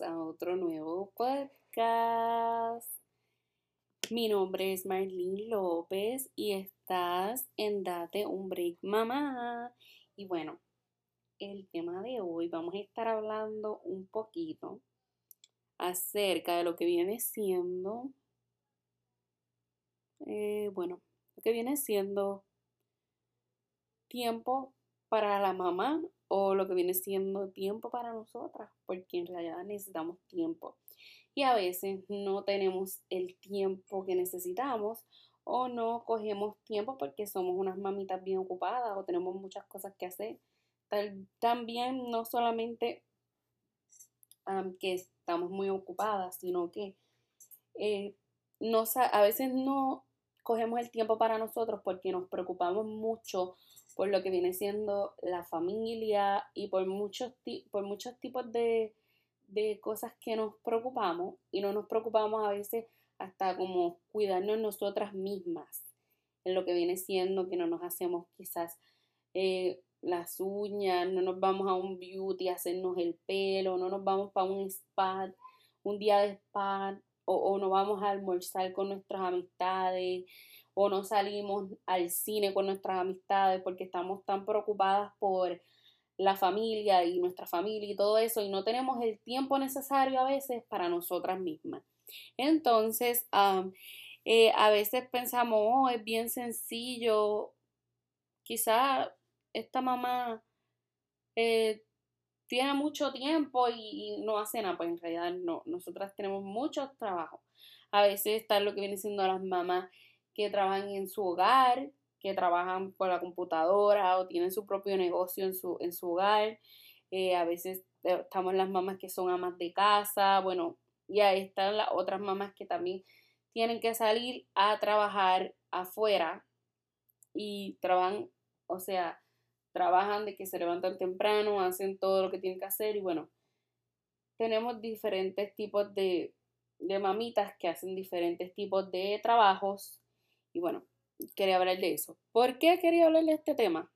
a otro nuevo podcast. Mi nombre es Marlene López y estás en Date un Break Mamá. Y bueno, el tema de hoy vamos a estar hablando un poquito acerca de lo que viene siendo, eh, bueno, lo que viene siendo tiempo para la mamá o lo que viene siendo tiempo para nosotras, porque en realidad necesitamos tiempo. Y a veces no tenemos el tiempo que necesitamos o no cogemos tiempo porque somos unas mamitas bien ocupadas o tenemos muchas cosas que hacer. también no solamente que estamos muy ocupadas, sino que eh, a veces no cogemos el tiempo para nosotros porque nos preocupamos mucho por lo que viene siendo la familia y por muchos, por muchos tipos de, cosas que nos preocupamos y no nos preocupamos a veces hasta como cuidarnos nosotras mismas en lo que viene siendo que no nos hacemos quizás eh, las uñas, no nos vamos a un beauty a hacernos el pelo, no nos vamos para un spa, un día de spa o, o no vamos a almorzar con nuestras amistades o no salimos al cine con nuestras amistades porque estamos tan preocupadas por la familia y nuestra familia y todo eso y no tenemos el tiempo necesario a veces para nosotras mismas. Entonces, eh, a veces pensamos, oh, es bien sencillo, quizá esta mamá eh, tiene mucho tiempo y, no hace nada, pues en realidad no, nosotras tenemos mucho trabajo. A veces está lo que viene siendo las mamás que trabajan en su hogar, que trabajan por la computadora o tienen su propio negocio en su, en su hogar. Eh, a veces eh, estamos las mamás que son amas de casa, bueno, y ahí están las otras mamás que también tienen que salir a trabajar afuera y trabajan, o sea, trabajan de que se levantan temprano, hacen todo lo que tienen que hacer y bueno, tenemos diferentes tipos de, de mamitas que hacen diferentes tipos de trabajos y bueno, quería hablar de eso. ¿Por qué quería hablar de este tema?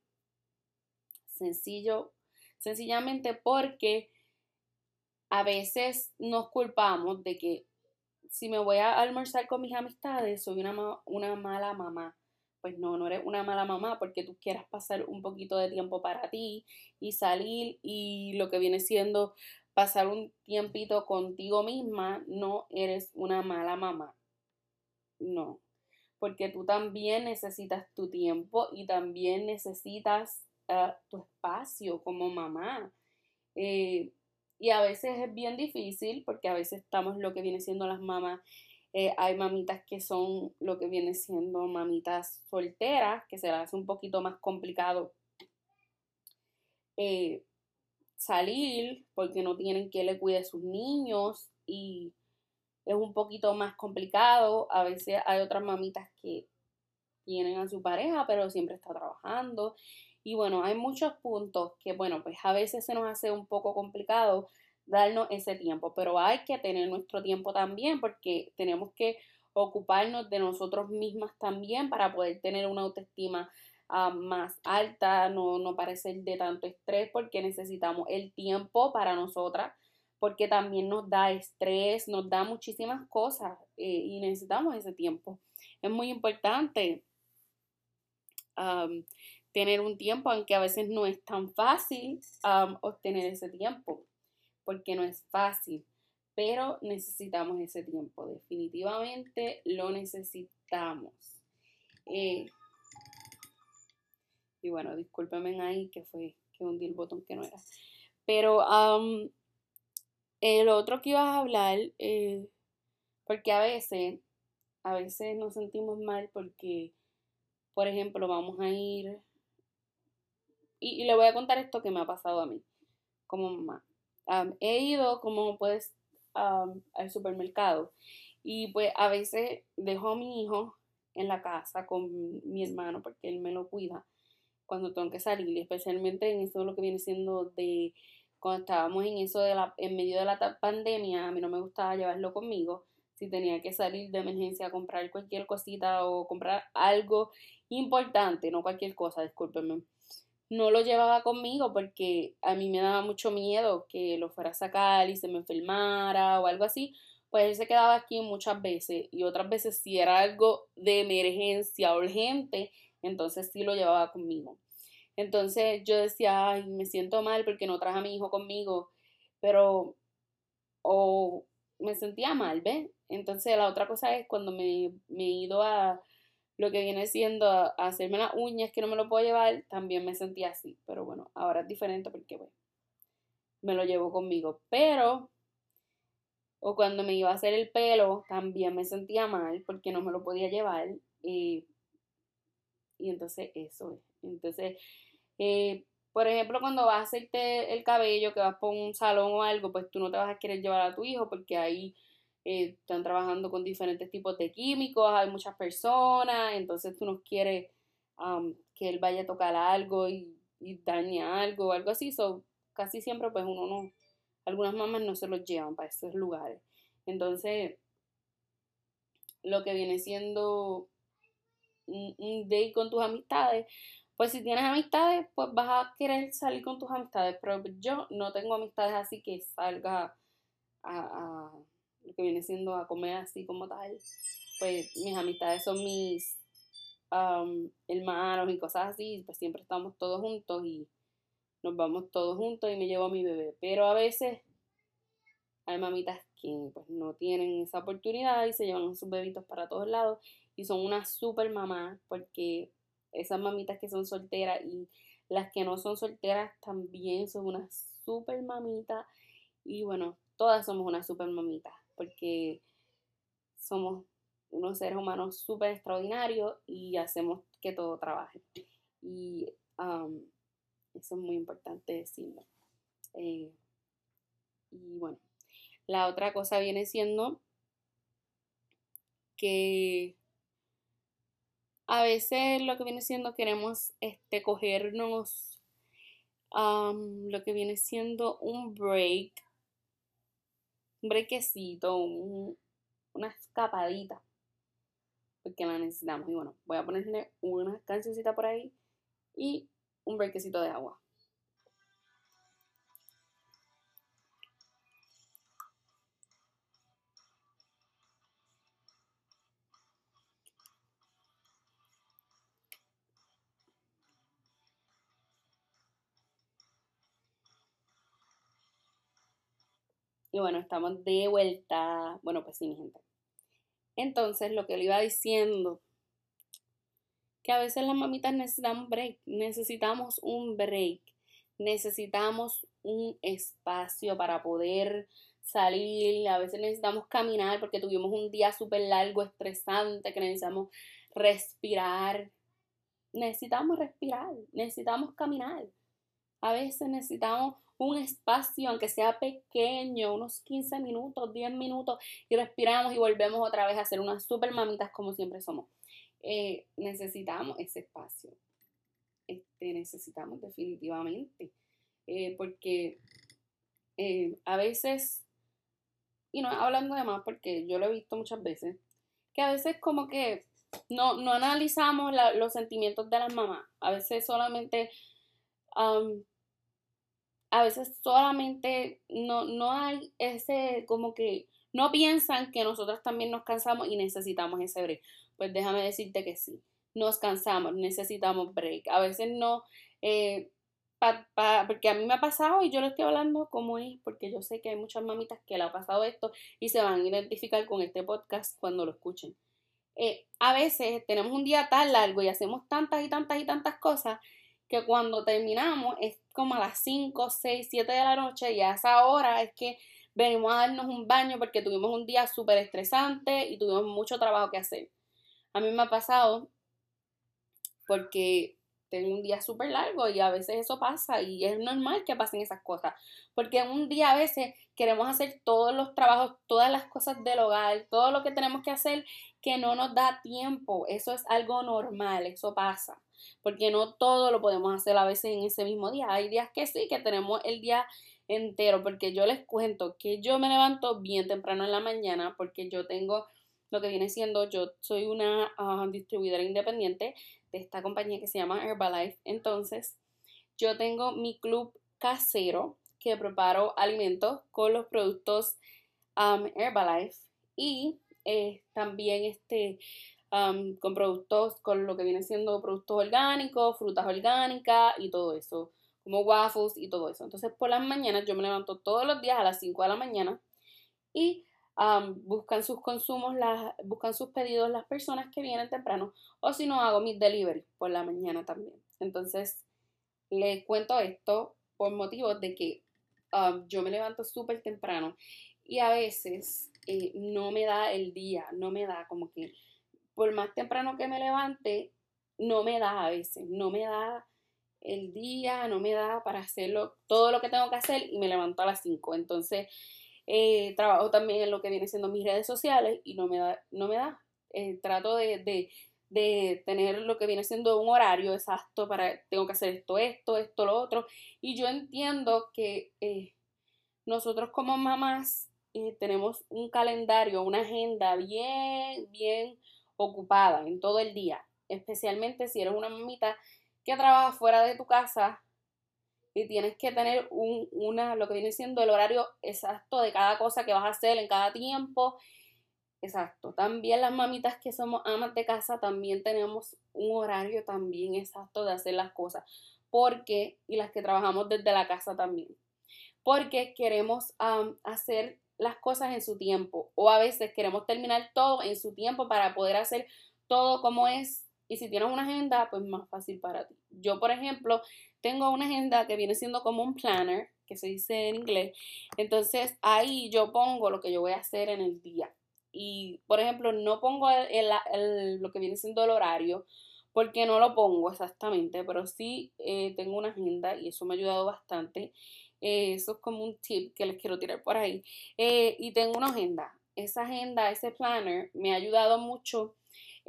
Sencillo, sencillamente porque a veces nos culpamos de que si me voy a almorzar con mis amistades, soy una, una mala mamá. Pues no, no eres una mala mamá porque tú quieras pasar un poquito de tiempo para ti y salir y lo que viene siendo pasar un tiempito contigo misma, no eres una mala mamá. No, porque tú también necesitas tu tiempo y también necesitas ah, tu espacio como mamá. Eh, y a veces es bien difícil porque a veces estamos lo que viene siendo las mamás. Eh, hay mamitas que son lo que viene siendo mamitas solteras, que se les hace un poquito más complicado eh, salir porque no tienen que le cuide a sus niños y es un poquito más complicado. A veces hay otras mamitas que tienen a su pareja, pero siempre está trabajando. Y bueno, hay muchos puntos que, bueno, pues a veces se nos hace un poco complicado darnos ese tiempo, pero hay que tener nuestro tiempo también porque tenemos que ocuparnos de nosotros mismas también para poder tener una autoestima ah, más alta, no, no parecer de tanto estrés porque necesitamos el tiempo para nosotras porque también nos da estrés, nos da muchísimas cosas eh, y necesitamos ese tiempo. Es muy importante tener un tiempo, aunque a veces no es tan fácil obtener ese tiempo, porque no es fácil, pero necesitamos ese tiempo, definitivamente lo necesitamos. Eh, y bueno, discúlpenme ahí que fue que hundí el botón que no era. Pero el otro que ibas a hablar, eh, porque a veces, a veces nos sentimos mal porque, por ejemplo, vamos a ir, y, le voy a contar esto que me ha pasado a mí, como mamá. he ido, como pues, al supermercado y pues a veces dejo a mi hijo en la casa con mi hermano porque él me lo cuida cuando tengo que salir, especialmente en eso lo que viene siendo de cuando estábamos en eso de la, en medio de la pandemia, a mí no me gustaba llevarlo conmigo. Si tenía que salir de emergencia a comprar cualquier cosita o comprar algo importante, no cualquier cosa, discúlpenme. no lo llevaba conmigo porque a mí me daba mucho miedo que lo fuera a sacar y se me enfermara o algo así. Pues él se quedaba aquí muchas veces y otras veces si era algo de emergencia urgente, entonces sí lo llevaba conmigo. Entonces yo decía, ay, me siento mal porque no traje a mi hijo conmigo, pero o me sentía mal, ¿ves? Entonces la otra cosa es cuando me, me he ido a lo que viene siendo a, hacerme las uñas que no me lo puedo llevar, también me sentía así. Pero bueno, ahora es diferente porque bueno, me lo llevo conmigo. Pero, o cuando me iba a hacer el pelo, también me sentía mal porque no me lo podía llevar. y entonces eso es. Entonces, eh, por ejemplo, cuando vas a hacerte el cabello, que vas por un salón o algo, pues tú no te vas a querer llevar a tu hijo porque ahí eh, están trabajando con diferentes tipos de químicos, hay muchas personas, entonces tú no quieres que él vaya a tocar algo y, y dañe algo o algo así. So, casi siempre pues uno no, algunas mamás no se los llevan para esos lugares. Entonces, lo que viene siendo un, un date con tus amistades, pues si tienes amistades, pues vas a querer salir con tus amistades, pero yo no tengo amistades así que salga a lo que viene siendo a comer así como tal, pues mis amistades son mis hermanos y cosas así, pues siempre estamos todos juntos y nos vamos todos juntos y me llevo a mi bebé. Pero a veces hay mamitas que pues no tienen esa oportunidad y se llevan sus bebitos para todos lados y son unas super mamás porque esas mamitas que son solteras y las que no son solteras también son unas super mamitas y bueno, todas somos unas super mamitas porque somos unos seres humanos súper extraordinarios y hacemos que todo trabaje. Y eso es muy importante decirlo. Eh, y bueno, la otra cosa viene siendo que a veces lo que viene siendo queremos este, cogernos lo que viene siendo un break un brequecito, una escapadita, porque la necesitamos. Y bueno, voy a ponerle una cancioncita por ahí y un brequecito de agua. Bueno, estamos de vuelta. Bueno, pues sí, mi gente. Entonces, lo que le iba diciendo, que a veces las mamitas necesitamos break, necesitamos un break, necesitamos un espacio para poder salir, a veces necesitamos caminar porque tuvimos un día súper largo, estresante, que necesitamos respirar. Necesitamos respirar, necesitamos caminar. A veces necesitamos un espacio, aunque sea pequeño, unos 15 minutos, 10 minutos, y respiramos y volvemos otra vez a ser unas super mamitas como siempre somos. Eh, necesitamos ese espacio. Este, necesitamos definitivamente. Eh, porque eh, a veces, y no hablando de más, porque yo lo he visto muchas veces, que a veces como que no, no analizamos los sentimientos de las mamás. A veces solamente a veces solamente no, no hay ese como que no piensan que nosotros también nos cansamos y necesitamos ese break. Pues déjame decirte que sí, nos cansamos, necesitamos break. A veces no, eh, porque a mí me ha pasado y yo lo estoy hablando como es, porque yo sé que hay muchas mamitas que le ha pasado esto y se van a identificar con este podcast cuando lo escuchen. Eh, a veces tenemos un día tan largo y hacemos tantas y tantas y tantas cosas que cuando terminamos es como a las 5, 6, 7 de la noche y a esa hora es que venimos a darnos un baño porque tuvimos un día súper estresante y tuvimos mucho trabajo que hacer. A mí me ha pasado porque tengo un día súper largo y a veces eso pasa y es normal que pasen esas cosas. Porque un día a veces queremos hacer todos los trabajos, todas las cosas del hogar, todo lo que tenemos que hacer que no nos da tiempo. Eso es algo normal, eso pasa porque no todo lo podemos hacer a veces en ese mismo día. Hay días que sí, que tenemos el día entero, porque yo les cuento que yo me levanto bien temprano en la mañana, porque yo tengo lo que viene siendo, yo soy una ah, distribuidora independiente de esta compañía que se llama Herbalife, entonces yo tengo mi club casero que preparo alimentos con los productos um, Herbalife y eh, también este um, con productos, con lo que viene siendo productos orgánicos, frutas orgánicas y todo eso, como waffles y todo eso. Entonces por las mañanas yo me levanto todos los días a las 5 de la mañana y buscan sus consumos, las, buscan sus pedidos las personas que vienen temprano o si no hago mis delivery por la mañana también. Entonces les cuento esto por motivos de que yo me levanto súper temprano y a veces eh, no me da el día, no me da como que por más temprano que me levante, no me da a veces, no me da el día, no me da para hacerlo todo lo que tengo que hacer y me levanto a las 5. Entonces, eh, trabajo también en lo que viene siendo mis redes sociales y no me da, no me da. Eh, trato de, tener lo que viene siendo un horario exacto para, tengo que hacer esto, esto, esto, lo otro. Y yo entiendo que eh, nosotros como mamás tenemos un calendario, una agenda bien, bien ocupada en todo el día, especialmente si eres una mamita que trabaja fuera de tu casa y tienes que tener un, una, lo que viene siendo el horario exacto de cada cosa que vas a hacer en cada tiempo. Exacto. También las mamitas que somos amas de casa también tenemos un horario también exacto de hacer las cosas. Porque, y las que trabajamos desde la casa también. Porque queremos hacer las cosas en su tiempo o a veces queremos terminar todo en su tiempo para poder hacer todo como es y si tienes una agenda pues más fácil para ti. Yo por ejemplo tengo una agenda que viene siendo como un planner que se dice en inglés entonces ahí yo pongo lo que yo voy a hacer en el día y por ejemplo no pongo lo que viene siendo el horario porque no lo pongo exactamente pero sí eh, tengo una agenda y eso me ha ayudado bastante eh, eso es como un tip que les quiero tirar por ahí. Eh, y tengo una agenda. Esa agenda, ese planner, me ha ayudado mucho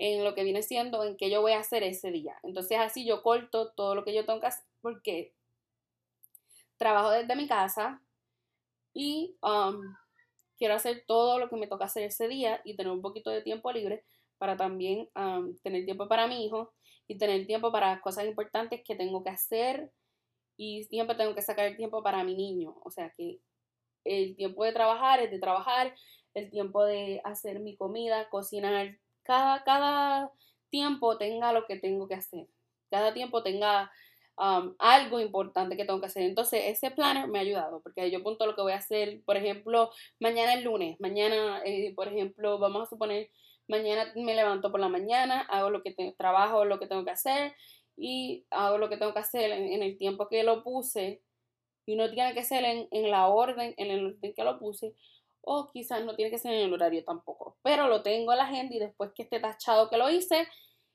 en lo que viene siendo en qué yo voy a hacer ese día. Entonces así yo corto todo lo que yo tengo que hacer porque trabajo desde mi casa y um, quiero hacer todo lo que me toca hacer ese día y tener un poquito de tiempo libre para también um, tener tiempo para mi hijo y tener tiempo para cosas importantes que tengo que hacer y siempre tengo que sacar el tiempo para mi niño. O sea que el tiempo de trabajar es de trabajar, el tiempo de hacer mi comida, cocinar, cada, cada tiempo tenga lo que tengo que hacer. Cada tiempo tenga um, algo importante que tengo que hacer. Entonces, ese planner me ha ayudado porque yo apunto lo que voy a hacer. Por ejemplo, mañana es lunes. Mañana, eh, por ejemplo, vamos a suponer, mañana me levanto por la mañana, hago lo que trabajo, lo que tengo que hacer y hago lo que tengo que hacer en, el tiempo que lo puse y no tiene que ser en, la orden, en el orden que lo puse, o quizás no tiene que ser en el horario tampoco, pero lo tengo en la agenda y después que esté tachado que lo hice,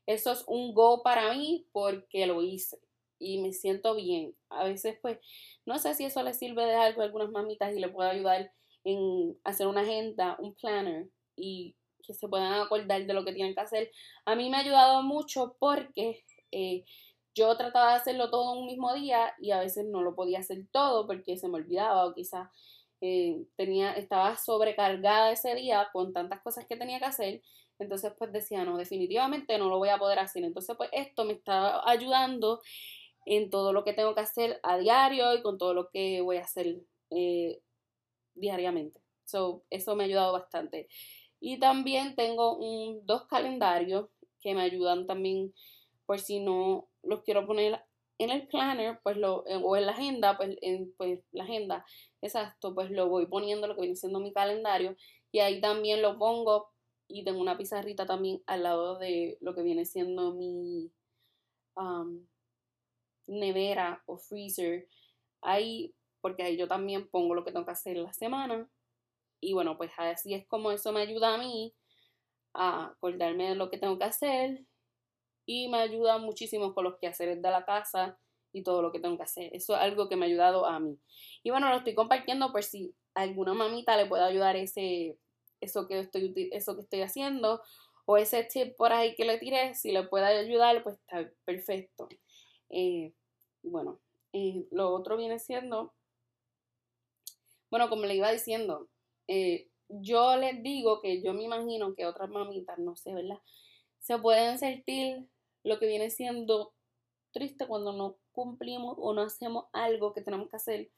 eso es un go para mí porque lo hice y me siento bien. A veces pues no sé si eso le sirve de algo a algunas mamitas y le puede ayudar en hacer una agenda, un planner y que se puedan acordar de lo que tienen que hacer. A mí me ha ayudado mucho porque eh, yo trataba de hacerlo todo en un mismo día y a veces no lo podía hacer todo porque se me olvidaba o quizás eh, tenía, estaba sobrecargada ese día con tantas cosas que tenía que hacer. Entonces pues decía, no, definitivamente no lo voy a poder hacer. Entonces pues esto me está ayudando en todo lo que tengo que hacer a diario y con todo lo que voy a hacer eh, diariamente. So, eso me ha ayudado bastante. Y también tengo un, dos calendarios que me ayudan también por si no los quiero poner en el planner, pues lo, eh, o en la agenda, pues, en, pues la agenda, exacto, pues lo voy poniendo lo que viene siendo mi calendario y ahí también lo pongo y tengo una pizarrita también al lado de lo que viene siendo mi um, nevera o freezer. Ahí porque ahí yo también pongo lo que tengo que hacer la semana y bueno pues así es como eso me ayuda a mí a acordarme de lo que tengo que hacer y me ayuda muchísimo con los quehaceres de la casa y todo lo que tengo que hacer. Eso es algo que me ha ayudado a mí. Y bueno, lo estoy compartiendo por si alguna mamita le puede ayudar ese, eso, que estoy, eso que estoy haciendo o ese tip por ahí que le tiré, si le puede ayudar, pues está perfecto. Eh, bueno, eh, lo otro viene siendo, bueno, como le iba diciendo, eh, yo les digo que yo me imagino que otras mamitas, no sé, ¿verdad? Se pueden sentir lo que viene siendo triste cuando no cumplimos o no hacemos algo que tenemos que hacer,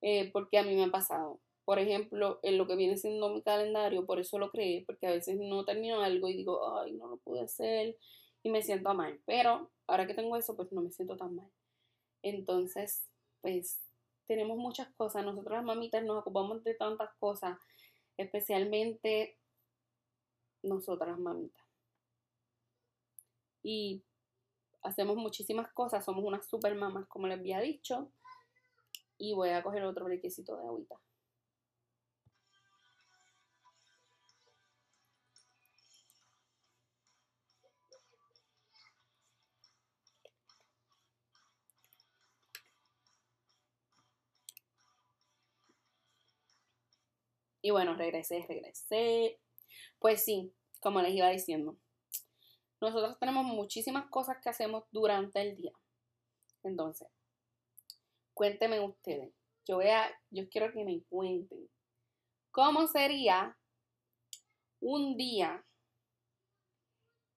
eh, porque a mí me ha pasado. Por ejemplo, en lo que viene siendo mi calendario, por eso lo creé, porque a veces no termino algo y digo, ay, no lo pude hacer y me siento mal. Pero ahora que tengo eso, pues no me siento tan mal. Entonces, pues tenemos muchas cosas. Nosotros las mamitas nos ocupamos de tantas cosas, especialmente nosotras mamitas. Y hacemos muchísimas cosas, somos unas super mamás, como les había dicho. Y voy a coger otro brequecito de agüita. Y bueno, regresé, regresé. Pues sí, como les iba diciendo, nosotros tenemos muchísimas cosas que hacemos durante el día. Entonces, cuéntenme ustedes. Yo voy a, yo quiero que me cuenten cómo sería un día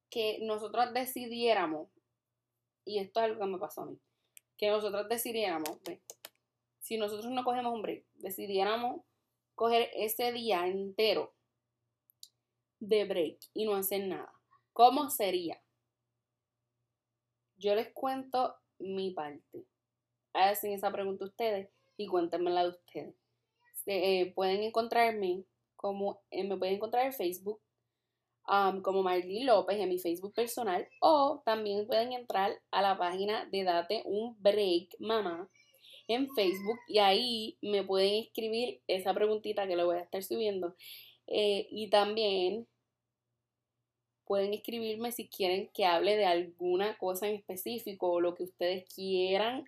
que nosotros decidiéramos, y esto es algo que me pasó a mí, que nosotros decidiéramos, si nosotros no cogemos un break, decidiéramos coger ese día entero de break y no hacer nada. ¿Cómo sería? Yo les cuento mi parte. Hacen esa pregunta ustedes y cuéntenmela de ustedes. Eh, pueden encontrarme como, eh, me pueden encontrar en Facebook um, como Marlene López en mi Facebook personal o también pueden entrar a la página de Date un Break Mamá en Facebook y ahí me pueden escribir esa preguntita que le voy a estar subiendo. Eh, y también pueden escribirme si quieren que hable de alguna cosa en específico o lo que ustedes quieran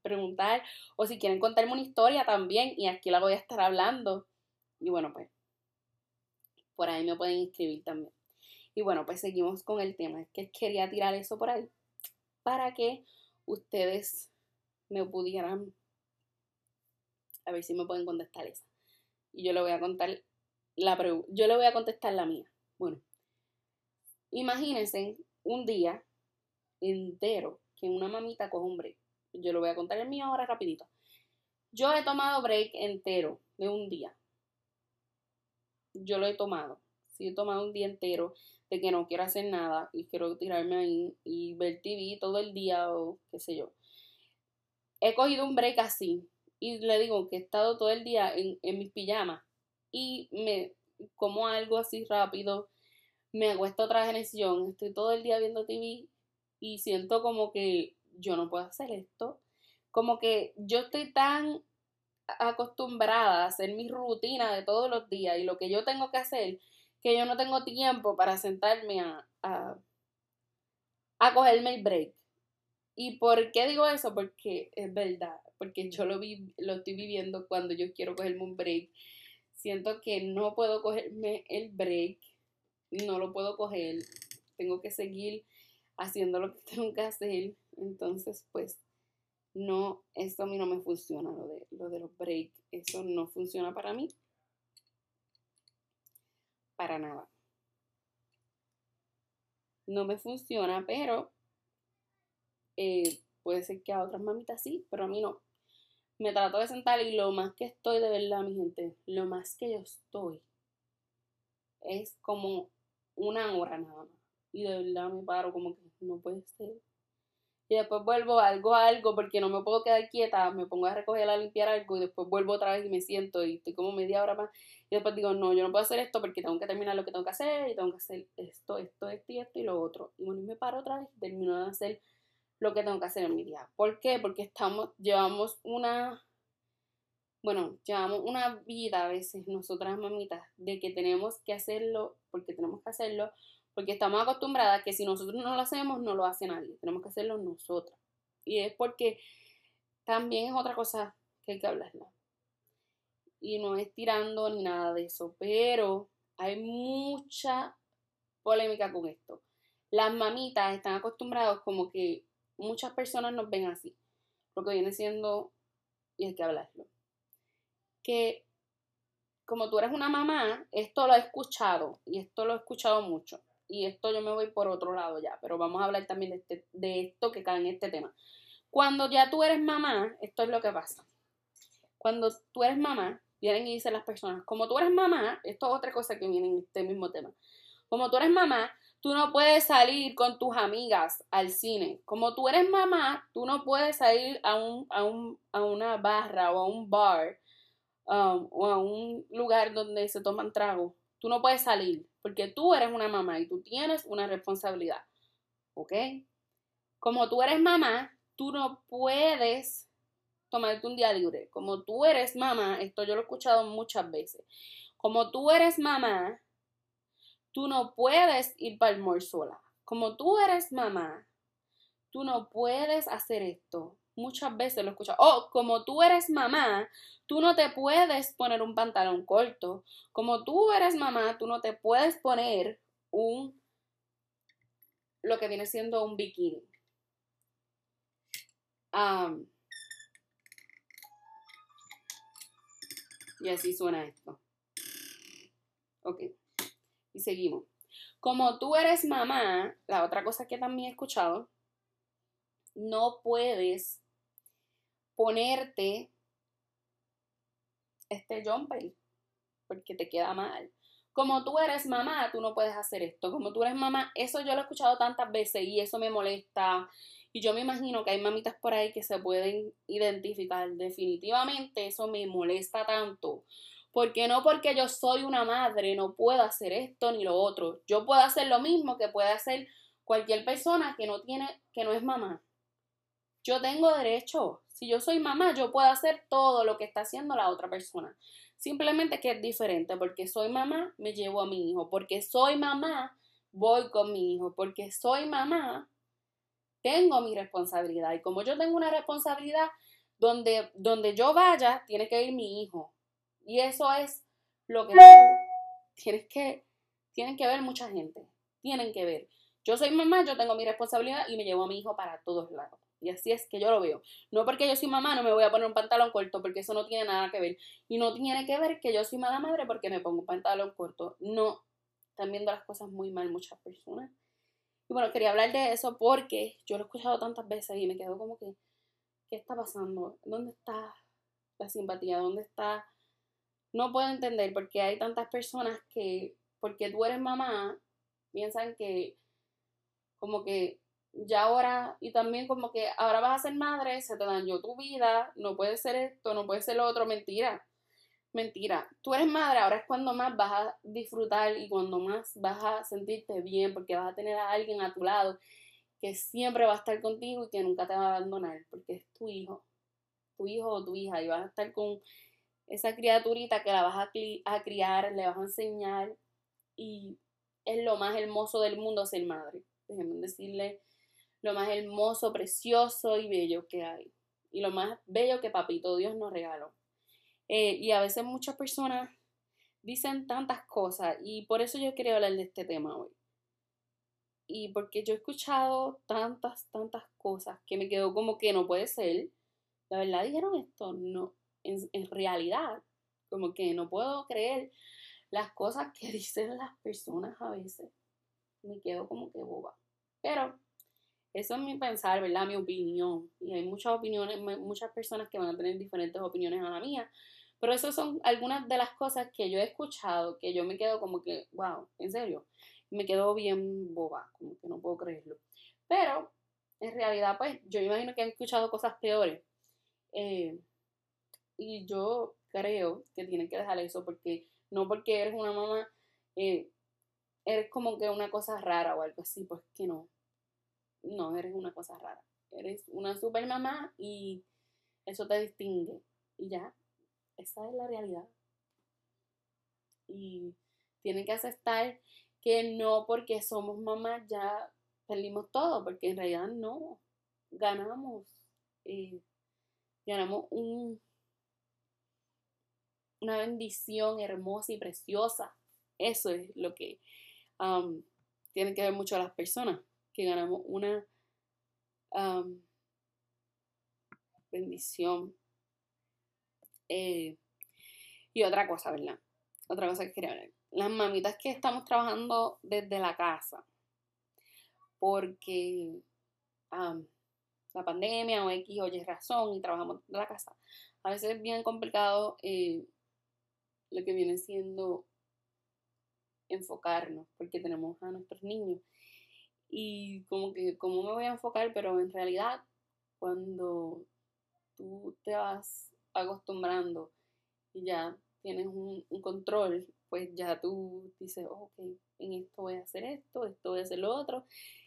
preguntar o si quieren contarme una historia también y aquí la voy a estar hablando. Y bueno, pues por ahí me pueden escribir también. Y bueno, pues seguimos con el tema. Es que quería tirar eso por ahí para que ustedes me pudieran a ver si me pueden contestar esa. Y yo le voy a contar la yo le voy a contestar la mía. Bueno, Imagínense un día entero que una mamita coge un break. Yo lo voy a contar el mío ahora rapidito. Yo he tomado break entero de un día. Yo lo he tomado. Si he tomado un día entero de que no quiero hacer nada y quiero tirarme ahí y ver TV todo el día o qué sé yo. He cogido un break así y le digo que he estado todo el día en, en mis pijamas y me como algo así rápido me acuesto otra vez estoy todo el día viendo TV y siento como que yo no puedo hacer esto. Como que yo estoy tan acostumbrada a hacer mi rutina de todos los días y lo que yo tengo que hacer, que yo no tengo tiempo para sentarme a, a, a cogerme el break. ¿Y por qué digo eso? Porque es verdad, porque yo lo, vi, lo estoy viviendo cuando yo quiero cogerme un break. Siento que no puedo cogerme el break no lo puedo coger, tengo que seguir haciendo lo que tengo que hacer, entonces pues no, esto a mí no me funciona, lo de, lo de los breaks, eso no funciona para mí, para nada. No me funciona, pero eh, puede ser que a otras mamitas sí, pero a mí no. Me trato de sentar y lo más que estoy, de verdad, mi gente, lo más que yo estoy es como una hora nada más. Y de verdad me paro como que no puede ser. Y después vuelvo algo a algo porque no me puedo quedar quieta, me pongo a recoger, a limpiar algo y después vuelvo otra vez y me siento y estoy como media hora más. Y después digo, no, yo no puedo hacer esto porque tengo que terminar lo que tengo que hacer y tengo que hacer esto, esto, esto y esto y lo otro. Y bueno, y me paro otra vez y termino de hacer lo que tengo que hacer en mi día. ¿Por qué? Porque estamos, llevamos una, bueno, llevamos una vida a veces nosotras mamitas de que tenemos que hacerlo porque tenemos que hacerlo porque estamos acostumbradas que si nosotros no lo hacemos, no lo hace nadie. Tenemos que hacerlo nosotras. Y es porque también es otra cosa que hay que hablarla. Y no es tirando ni nada de eso, pero hay mucha polémica con esto. Las mamitas están acostumbradas como que muchas personas nos ven así. Lo que viene siendo, y hay que hablarlo, que como tú eres una mamá, esto lo he escuchado y esto lo he escuchado mucho y esto yo me voy por otro lado ya, pero vamos a hablar también de, este, de esto que cae en este tema. Cuando ya tú eres mamá, esto es lo que pasa. Cuando tú eres mamá, vienen y dicen las personas, como tú eres mamá, esto es otra cosa que viene en este mismo tema. Como tú eres mamá, tú no puedes salir con tus amigas al cine. Como tú eres mamá, tú no puedes salir a, un, a, un, a una barra o a un bar um, o a un lugar donde se toman tragos. Tú no puedes salir porque tú eres una mamá y tú tienes una responsabilidad. ¿Ok? Como tú eres mamá, tú no puedes tomarte un día libre. Como tú eres mamá, esto yo lo he escuchado muchas veces. Como tú eres mamá, tú no puedes ir para el mall sola. Como tú eres mamá, tú no puedes hacer esto. Muchas veces lo he escuchado. Oh, como tú eres mamá, tú no te puedes poner un pantalón corto. Como tú eres mamá, tú no te puedes poner un lo que viene siendo un bikini. y así suena esto. Ok. Y seguimos. Como tú eres mamá, la otra cosa que también he escuchado, no puedes ponerte este jumper porque te queda mal. Como tú eres mamá, tú no puedes hacer esto. Como tú eres mamá, eso yo lo he escuchado tantas veces y eso me molesta. Y yo me imagino que hay mamitas por ahí que se pueden identificar. Definitivamente eso me molesta tanto. Porque no porque yo soy una madre no puedo hacer esto ni lo otro. Yo puedo hacer lo mismo que puede hacer cualquier persona que no tiene, que no es mamá. Yo tengo derecho. Si yo soy mamá, yo puedo hacer todo lo que está haciendo la otra persona. Simplemente que es diferente. Porque soy mamá, me llevo a mi hijo. Porque soy mamá, voy con mi hijo. Porque soy mamá, tengo mi responsabilidad. Y como yo tengo una responsabilidad, donde, donde yo vaya, tiene que ir mi hijo. Y eso es lo que tienes que, tienen que ver mucha gente. Tienen que ver. Yo soy mamá, yo tengo mi responsabilidad y me llevo a mi hijo para todos lados. Y así es que yo lo veo. No porque yo soy mamá, no me voy a poner un pantalón corto, porque eso no tiene nada que ver. Y no tiene que ver que yo soy mala madre porque me pongo un pantalón corto. No. Están viendo las cosas muy mal muchas personas. Y bueno, quería hablar de eso porque yo lo he escuchado tantas veces y me quedo como que, ¿qué está pasando? ¿Dónde está la simpatía? ¿Dónde está no puedo entender por qué hay tantas personas que, porque tú eres mamá, piensan que como que ya ahora, y también como que ahora vas a ser madre, se te dañó tu vida, no puede ser esto, no puede ser lo otro, mentira. Mentira, tú eres madre, ahora es cuando más vas a disfrutar y cuando más vas a sentirte bien porque vas a tener a alguien a tu lado que siempre va a estar contigo y que nunca te va a abandonar porque es tu hijo, tu hijo o tu hija y vas a estar con esa criaturita que la vas a, criar, le vas a enseñar y es lo más hermoso del mundo ser madre. Déjenme decirle lo más hermoso, precioso y bello que hay. Y lo más bello que Papito Dios nos regaló. Eh, y a veces muchas personas dicen tantas cosas y por eso yo quería hablar de este tema hoy. Y porque yo he escuchado tantas, tantas cosas que me quedo como que no puede ser. La verdad dijeron esto, no, en, realidad, como que no puedo creer las cosas que dicen las personas a veces. Me quedo como que boba. Pero eso es mi pensar, ¿verdad? Mi opinión. Y hay muchas opiniones, muchas personas que van a tener diferentes opiniones a la mía. Pero esas son algunas de las cosas que yo he escuchado, que yo me quedo como que, wow, en serio, me quedo bien boba, como que no puedo creerlo. Pero, en realidad, pues, yo imagino que han escuchado cosas peores. Eh, y yo creo que tienen que dejar eso porque no porque eres una mamá, eh, eres como que una cosa rara o algo así, pues que no. No, eres una cosa rara. Eres una super mamá y eso te distingue. Y ya, esa es la realidad. Y tienen que aceptar que no porque somos mamás ya perdimos todo, porque en realidad no. Ganamos. Eh, ganamos un una bendición hermosa y preciosa. Eso es lo que um, tienen que ver mucho las personas, que ganamos una bendición. Eh, y otra cosa, ¿verdad? Otra cosa que quería hablar. Las mamitas que estamos trabajando desde la casa, porque la pandemia o X o Y razón y trabajamos de la casa. A veces es bien complicado eh, lo que viene siendo enfocarnos, porque tenemos a nuestros niños. Y como que, ¿cómo me voy a enfocar? Pero en realidad, cuando tú te vas acostumbrando y ya tienes un, control, pues ya tú dices, ok, en esto voy a hacer esto, esto voy a hacer lo otro.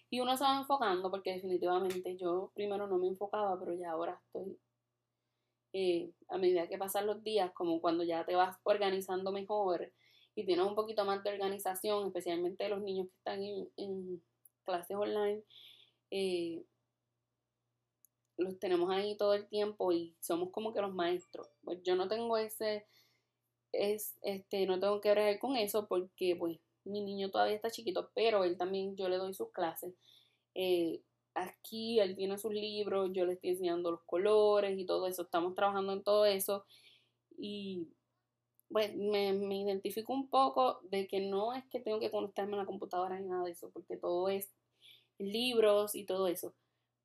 Y uno se va enfocando porque definitivamente yo primero no me enfocaba, pero ya ahora estoy, eh, a medida que pasan los días, como cuando ya te vas organizando mejor y tienes un poquito más de organización, especialmente los niños que están en, clases online, eh, los tenemos ahí todo el tiempo y somos como que los maestros. Pues yo no tengo ese, es, este, no tengo que bregar con eso porque pues mi niño todavía está chiquito, pero él también, yo le doy sus clases. Eh, aquí él tiene sus libros, yo le estoy enseñando los colores y todo eso, estamos trabajando en todo eso y pues me, me identifico un poco de que no es que tengo que conectarme a la computadora ni nada de eso, porque todo es libros y todo eso.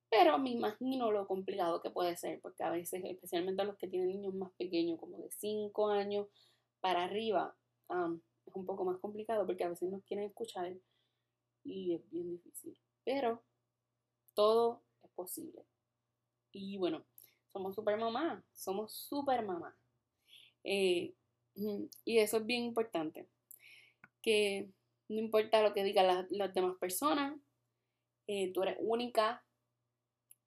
Pero me imagino lo complicado que puede ser, porque a veces, especialmente a los que tienen niños más pequeños, como de 5 años para arriba, es un poco más complicado porque a veces no quieren escuchar y es bien difícil. Pero todo es posible. Y bueno, somos super mamá, somos super mamá. Eh, y eso es bien importante. Que no importa lo que digan las, demás personas, eh, tú eres única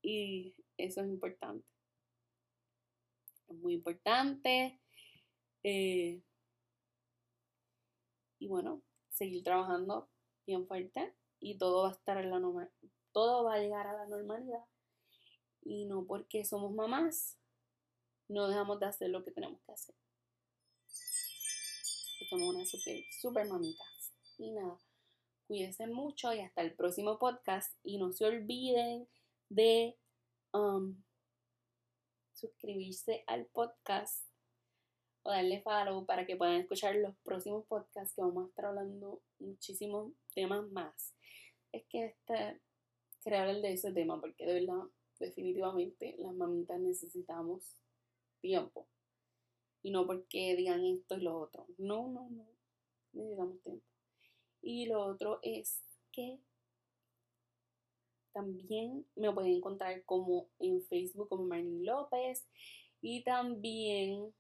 y eso es importante. Es muy importante. Eh, y bueno, seguir trabajando bien fuerte y todo va a estar en la normal, todo va a llegar a la normalidad. Y no porque somos mamás, no dejamos de hacer lo que tenemos que hacer. Somos unas super, super mamitas. Y nada, cuídense mucho y hasta el próximo podcast. Y no se olviden de um, suscribirse al podcast o darle follow para que puedan escuchar los próximos podcasts que vamos a estar hablando muchísimos temas más. Es que este, quería hablar de ese tema porque de verdad, definitivamente las mamitas necesitamos tiempo. Y no porque digan esto y lo otro. No, no, no. Necesitamos tiempo. Y lo otro es que también me pueden encontrar como en Facebook como Marlene López. Y también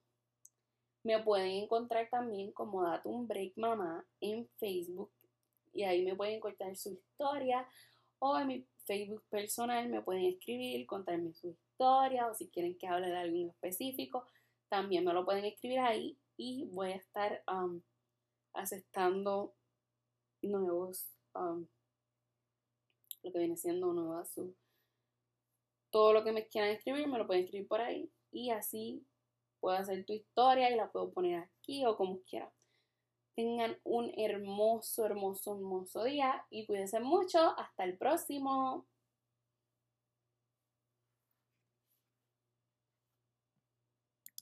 me pueden encontrar también como Date un Break Mamá en Facebook. Y ahí me pueden contar su historia. O en mi Facebook personal me pueden escribir, contarme su historia. O si quieren que hable de algo específico, también me lo pueden escribir ahí. Y voy a estar um, aceptando nuevos, um, lo que viene siendo nuevas todo lo que me quieran escribir me lo pueden escribir por ahí y así puedo hacer tu historia y la puedo poner aquí o como quiera. Tengan un hermoso, hermoso, hermoso día y cuídense mucho. Hasta el próximo.